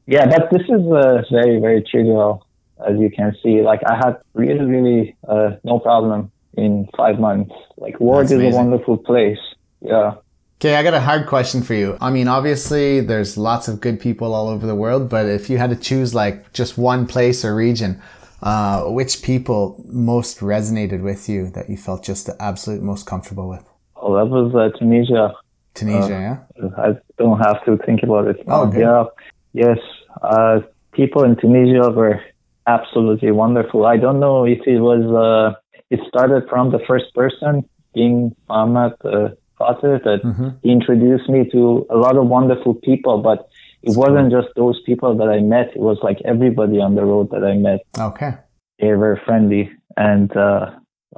Yeah, but this is uh, very, very trivial, as you can see. Like I had really, really uh, no problem in five months. Like Ward is a wonderful place. Yeah. Okay, I got a hard question for you. I mean, obviously, there's lots of good people all over the world, but if you had to choose like just one place or region, uh, which people most resonated with you that you felt just the absolute most comfortable with? Oh, that was uh, Tunisia. Tunisia, uh, yeah. I don't have to think about it. Oh, okay. yeah, yes. Uh, people in Tunisia were absolutely wonderful. I don't know if it was. Uh, it started from the first person being Mohammed uh, that mm-hmm. he introduced me to a lot of wonderful people, but it wasn't just those people that I met. It was like everybody on the road that I met. Okay. They were friendly. And, uh,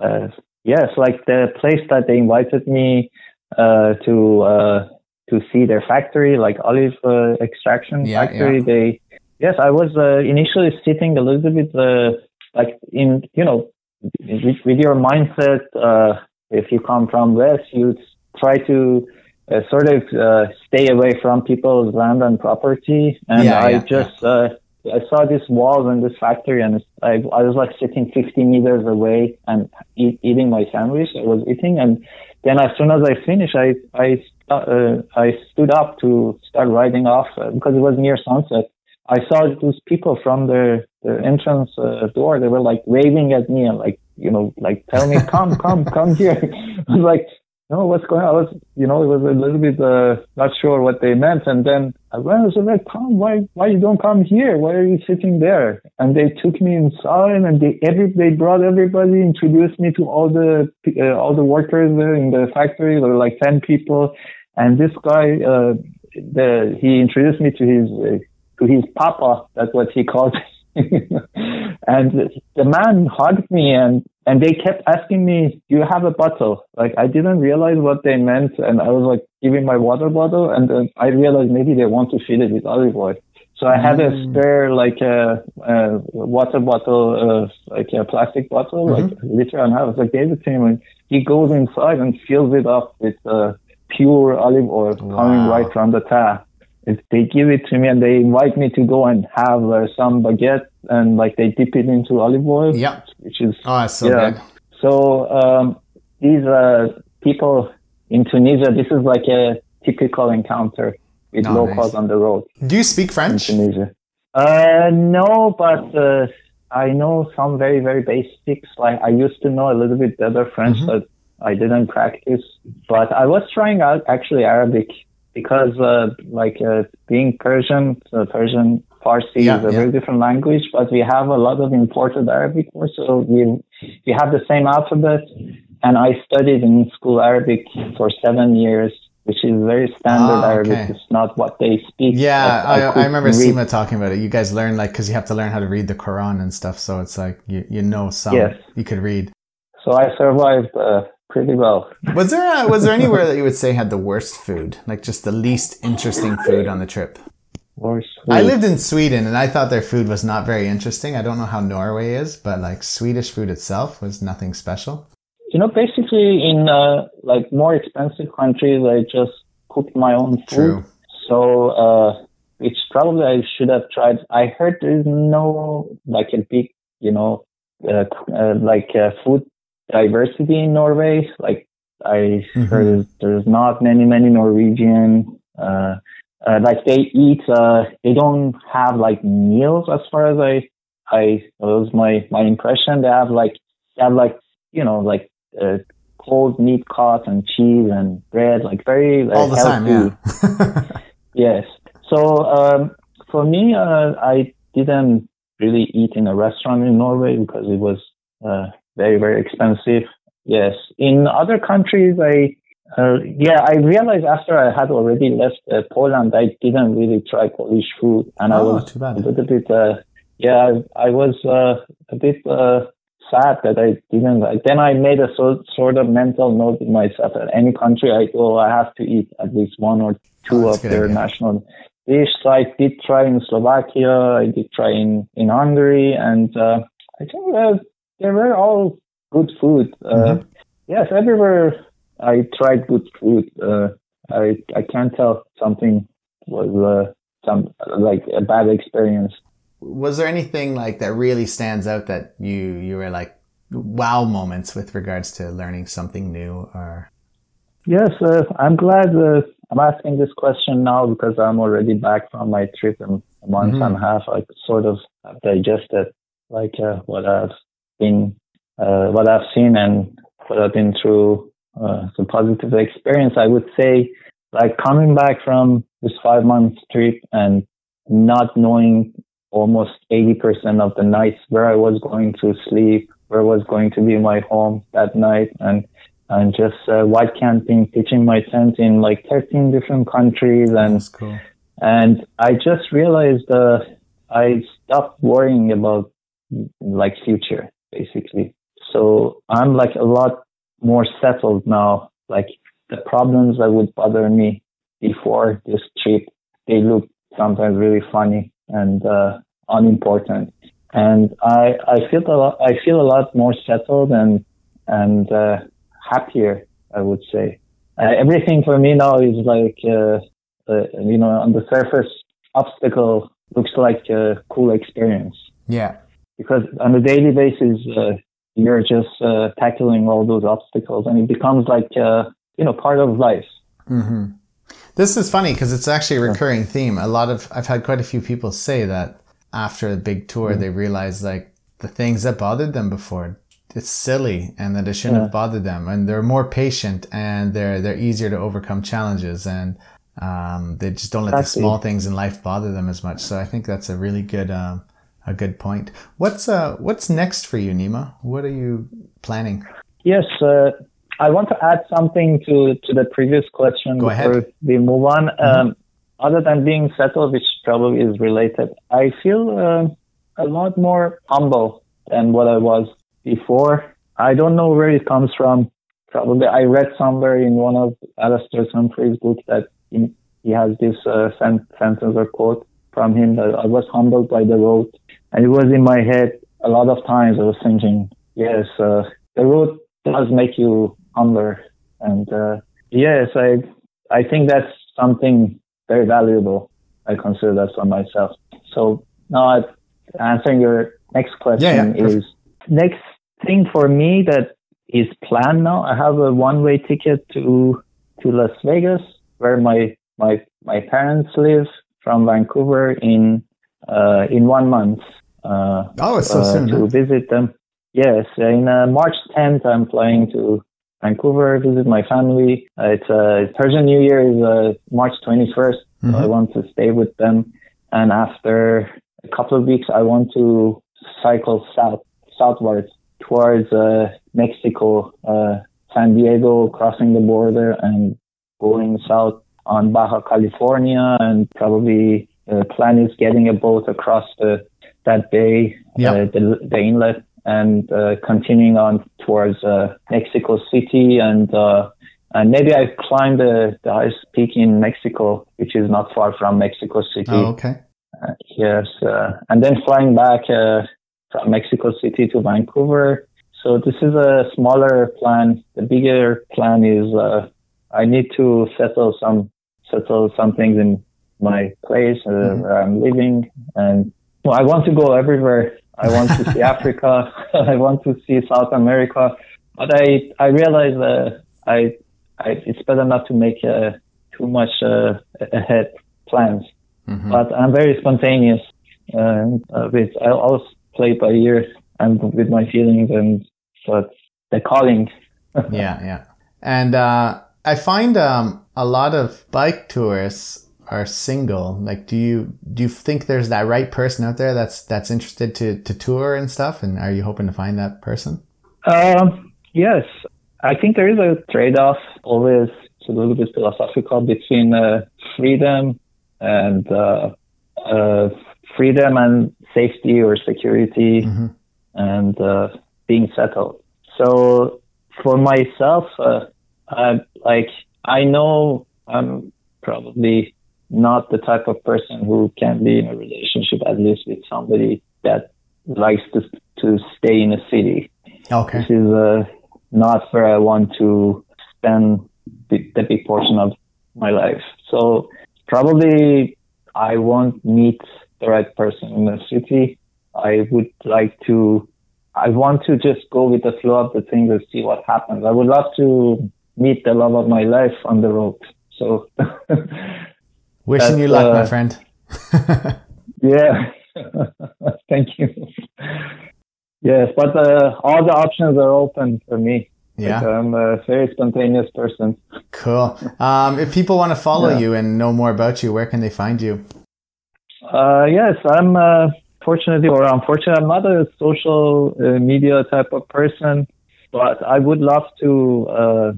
uh, yes, like the place that they invited me, uh, to, uh, to see their factory, like olive, uh, extraction yeah, factory, yeah. they, yes, I was, uh, initially sitting a little bit, uh, like in, you know, with, with your mindset, uh, if you come from West, you try to uh, sort of uh, stay away from people's land and property. And yeah, I yeah, just yeah. Uh, I saw this wall and this factory, and I, I was like sitting 50 meters away and eat, eating my sandwich. I was eating, and then as soon as I finished, I I uh, I stood up to start riding off uh, because it was near sunset. I saw those people from the, the entrance uh, door. They were like waving at me and like, you know, like tell me, come, come, come here. (laughs) I was like, no, what's going on? I was, you know, it was a little bit uh, not sure what they meant. And then I went, said, like, Tom, why, why you don't come here? Why are you sitting there? And they took me inside and they, every, they brought everybody, introduced me to all the, uh, all the workers there in the factory. There were like 10 people. And this guy, uh, the, he introduced me to his, uh, to his papa. That's what he called (laughs) and the man hugged me and and they kept asking me, "Do you have a bottle?" Like I didn't realize what they meant, and I was like giving my water bottle, and then I realized maybe they want to fill it with olive oil. So I had a mm. spare like a, a water bottle, uh, like a plastic bottle, mm-hmm. like liter and a half. I gave it to him, and he goes inside and fills it up with uh, pure olive oil wow. coming right from the tap if they give it to me and they invite me to go and have uh, some baguette and like they dip it into olive oil. Yeah. Which is oh, so yeah. Good. So um, these uh, people in Tunisia, this is like a typical encounter with oh, locals nice. on the road. Do you speak French? In Tunisia. Uh, no, but uh, I know some very very basics. Like I used to know a little bit better French, mm-hmm. but I didn't practice. But I was trying out actually Arabic because uh, like uh, being Persian, uh, Persian Farsi yeah, is a yeah. very different language, but we have a lot of imported Arabic words, so we we have the same alphabet. And I studied in school Arabic for seven years which is very standard Ah, Arabic. It's not what they speak. Yeah, but I, I remember read- Seema talking about it. You guys learn like because you have to learn how to read the Quran and stuff. So it's like you you know some Yes. you could read. So I survived uh, pretty well. Was there a, was there (laughs) anywhere that you would say had the worst food, like just the least interesting food on the trip? Worse I lived in Sweden and I thought their food was not very interesting. I don't know how Norway is, but like Swedish food itself was nothing special. You know, basically in uh, like more expensive countries, I just cook my own food. True. So, uh, which probably I should have tried. I heard there's no like a big, you know, uh, uh, like uh, food diversity in Norway. Like I Mhm. heard there's not many many Norwegian. Uh, uh, like they eat. Uh, they don't have like meals as far as I. I that was my my impression. They have like they have like you know like uh, cold meat cuts and cheese and bread, like very uh, All the time, yeah. (laughs) Yes. So um, for me, uh, I didn't really eat in a restaurant in Norway because it was uh, very very expensive. Yes. In other countries, I uh, yeah I realized after I had already left uh, Poland, I didn't really try Polish food, and I oh, was too a little bit uh, yeah I, I was uh, a bit uh, sad that I didn't like. Then I made a so, sort of mental note in myself that any country I go, I have to eat at least one or two Oh, of their idea. national dish. So I did try in Slovakia, I did try in in Hungary, and uh, I think uh, they were all good food. Uh, Mhm. Yes, everywhere I tried good food. Uh, I I can't tell something was uh, some like a bad experience. Was there anything like that really stands out that you you were like wow moments with regards to learning something new or Yes, uh, I'm glad uh, I'm asking this question now because I'm already back from my trip in a month Mhm. and a half. I sort of have digested like uh, what I've been, uh, what I've seen and what I've been through. Uh, the positive experience, I would say, like coming back from this five month trip and not knowing almost 80% of the nights where I was going to sleep, where was going to be my home that night, and and just uh, white camping, pitching my tent in like 13 different countries, and cool. and I just realized uh, I stopped worrying about like future basically. So I'm like a lot more settled now. Like the problems that would bother me before this trip, they look sometimes really funny and uh, unimportant. And I I feel a lot I feel a lot more settled and and uh, happier. I would say uh, everything for me now is like uh, uh, you know on the surface obstacle looks like a cool experience Yeah. Because on a daily basis uh, you're just uh, tackling all those obstacles and it becomes like uh, you know part of life. hmm This is funny because it's actually a recurring theme. A lot of I've had quite a few people say that after a big tour, they realize like the things that bothered them before, it's silly, and that it shouldn't Yeah. have bothered them, and they're more patient, and they're they're easier to overcome challenges, and um, they just don't let the small things in life bother them as much. So I think that's a really good um, a good point. What's uh what's next for you, Nima? What are you planning? Yes, uh, I want to add something to, to the previous question Go before ahead. we move on. Um, other than being settled, which probably is related, I feel uh, a lot more humble than what I was before. I don't know where it comes from. Probably I read somewhere in one of Alastair Humphreys' books that he, he has this uh, sen- sentence or quote from him that I was humbled by the road. And it was in my head a lot of times. I was thinking, yes, uh, the road does make you humbler. And uh, yes, I I think that's something very valuable. I consider that for myself. So now I, answering your next question yeah, is next thing for me that is planned now. I have a one-way ticket to to Las Vegas, where my my my parents live from Vancouver in uh, in one month. Uh, Oh, it's so uh, soon. to visit them. Yes, in uh, March 10th, I'm flying to Vancouver, to visit my family. Uh, it's uh, Persian New Year is uh, March 21st, so I Mhm. want to stay with them. And after a couple of weeks, I want to cycle south, southwards towards uh, Mexico, uh, San Diego, crossing the border and going south on Baja California, and probably the plan is getting a boat across the that bay, Yep. uh, the, the inlet, and uh, continuing on towards uh, Mexico City, and uh, and maybe I climb the, the highest peak in Mexico, which is not far from Mexico City. Oh, okay. Uh, yes, uh, and then flying back uh, from Mexico City to Vancouver. So this is a smaller plan. The bigger plan is uh, I need to settle some settle some things in my place uh, Mhm. where I'm living, and well, I want to go everywhere. I want to see (laughs) Africa. (laughs) I want to see South America, but I I realize uh, I, I it's better not to make uh, too much uh, ahead plans Mhm. but I'm very spontaneous. Uh, with I always play by ear and with my feelings, and but the calling. (laughs) yeah, yeah. And uh, I find um, a lot of bike tourists are single. Like, do you do you think there's that right person out there that's that's interested to to tour and stuff? And are you hoping to find that person? Um, yes, I think there is a trade-off. Always, it's a little bit philosophical between uh, freedom and uh, uh, freedom and safety or security. hmm and uh, being settled. So for myself, uh, I, like I know I'm probably not the type of person who can be in a relationship at least with somebody that likes to to stay in a city. Okay. This is uh, not where I want to spend the, the big portion of my life. So probably I won't meet the right person in the city. I would like to, I want to just go with the flow of the things and see what happens. I would love to meet the love of my life on the road. So, (laughs) Wishing That's, you luck, my uh, friend. (laughs) yeah, (laughs) thank you. Yes, but uh, all the options are open for me. Like, yeah. I'm a very spontaneous person. Cool. Um, if people want to follow Yeah. you and know more about you, where can they find you? Uh, yes, I'm uh, fortunately or unfortunately, I'm not a social uh, media type of person, but I would love to uh,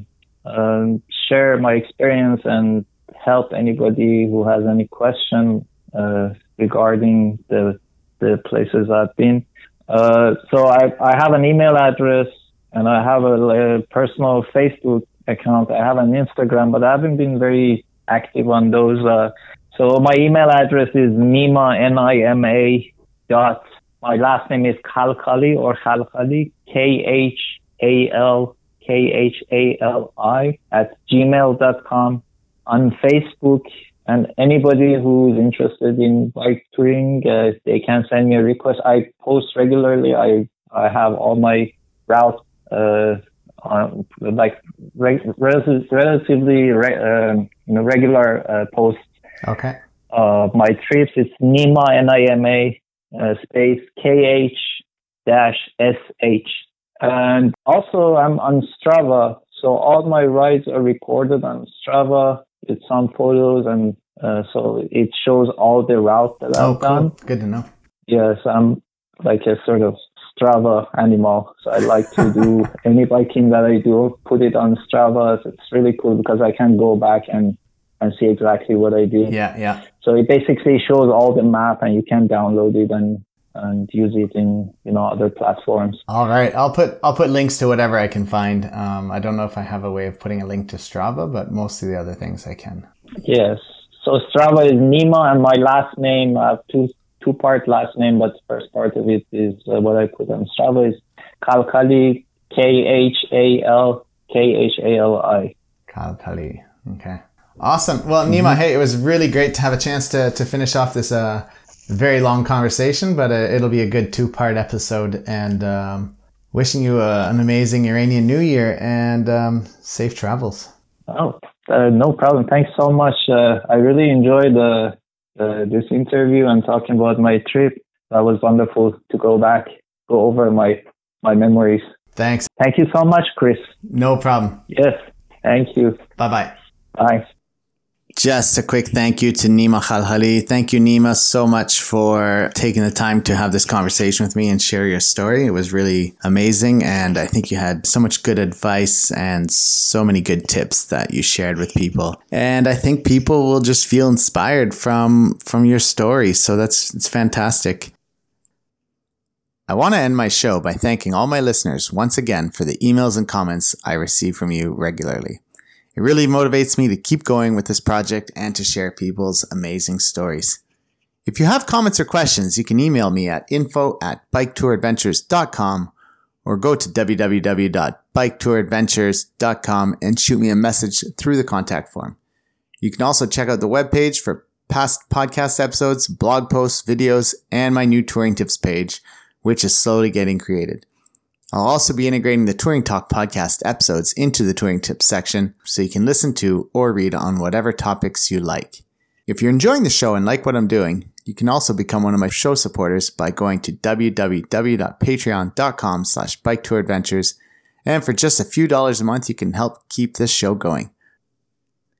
um, share my experience and help anybody who has any question uh, regarding the the places I've been. Uh, so I, I have an email address and I have a, a personal Facebook account. I have an Instagram, but I haven't been very active on those. Uh, so my email address is nima n i m a dot. My last name is Khalkhali or Khalkhali K H A L K H A L I at gmail.com on Facebook. And anybody who's interested in bike touring, uh, they can send me a request. I post regularly. I I have all my routes uh, on like re- relative, relatively re- um, you know regular uh, posts Okay. uh, my trips. It's Nima N I M A uh, space K H dash S H. And also I'm on Strava, so all my rides are recorded on Strava with on photos, and uh, so it shows all the route that Oh, I've done. cool. Good to know. Yes, I'm like a sort of Strava animal. So I like to do (laughs) any biking that I do, put it on Strava. It's really cool because I can go back and, and see exactly what I did. Yeah, yeah. So it basically shows all the map and you can download it and, and use it in, you know, other platforms. All right. I'll put I'll put links to whatever I can find. Um, I don't know if I have a way of putting a link to Strava, but most of the other things I can. Yes. So Strava is Nima and my last name, I have two, two part last name, but the first part of it is uh, what I put on Strava is Khalkhali, K-H-A-L-K-H-A-L-I. Khalkhali. Okay. Awesome. Well, Nima, hey, it was really great to have a chance to, to finish off this uh, very long conversation, but uh, it'll be a good two part episode. And um, wishing you uh, an amazing Iranian New Year and um, safe travels. Oh, uh, no problem. Thanks so much. Uh, I really enjoyed uh, uh, this interview and talking about my trip. That was wonderful to go back, go over my my memories. Thanks. Thank you so much, Chris. No problem. Yes, thank you. Bye-bye. bye. Just a quick thank you to Nima Khalkhali. Thank you, Nima, so much for taking the time to have this conversation with me and share your story. It was really amazing. And I think you had so much good advice and so many good tips that you shared with people. And I think people will just feel inspired from, from your story. So that's, it's fantastic. I want to end my show by thanking all my listeners once again for the emails and comments I receive from you regularly. It really motivates me to keep going with this project and to share people's amazing stories. If you have comments or questions, you can email me at info at biketouradventures.com or go to www.biketouradventures.com and shoot me a message through the contact form. You can also check out the webpage for past podcast episodes, blog posts, videos, and my new touring tips page, which is slowly getting created. I'll also be integrating the Touring Talk podcast episodes into the Touring Tips section so you can listen to or read on whatever topics you like. If you're enjoying the show and like what I'm doing, you can also become one of my show supporters by going to www.patreon.com slash biketouradventures and for just a few dollars a month you can help keep this show going.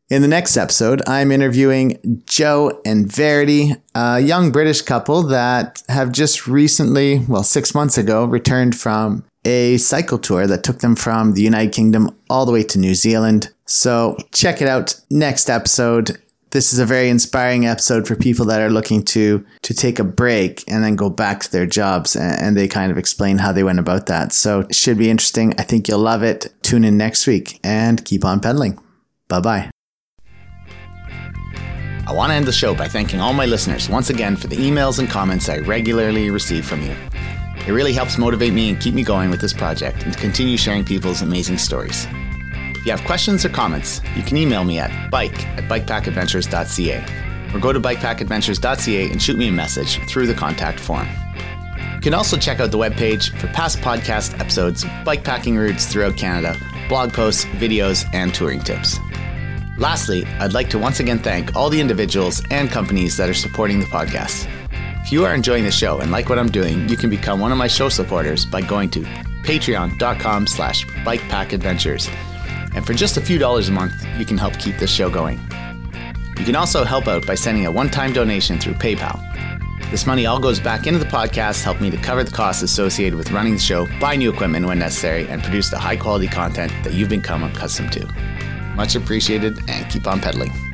In the next episode, I'm interviewing Joe and Verity, a young British couple that have just recently, well, six months ago, returned from a cycle tour that took them from the United Kingdom all the way to New Zealand. So check it out next episode. This is a very inspiring episode for people that are looking to to take a break and then go back to their jobs and they kind of explain how they went about that. So it should be interesting. I think you'll love it. Tune in next week and keep on pedaling. Bye-bye. I want to end the show by thanking all my listeners once again for the emails and comments I regularly receive from you. It really helps motivate me and keep me going with this project and to continue sharing people's amazing stories. If you have questions or comments, you can email me at bike at bikepackadventures.ca or go to bikepackadventures.ca and shoot me a message through the contact form. You can also check out the webpage for past podcast episodes, bikepacking routes throughout Canada, blog posts, videos, and touring tips. Lastly, I'd like to once again thank all the individuals and companies that are supporting the podcast. If you are enjoying the show and like what I'm doing, you can become one of my show supporters by going to patreon.com slash bikepackadventures. And for just a few dollars a month, you can help keep this show going. You can also help out by sending a one-time donation through PayPal. This money all goes back into the podcast, to help me to cover the costs associated with running the show, buy new equipment when necessary, and produce the high quality content that you've become accustomed to. Much appreciated, and keep on pedaling.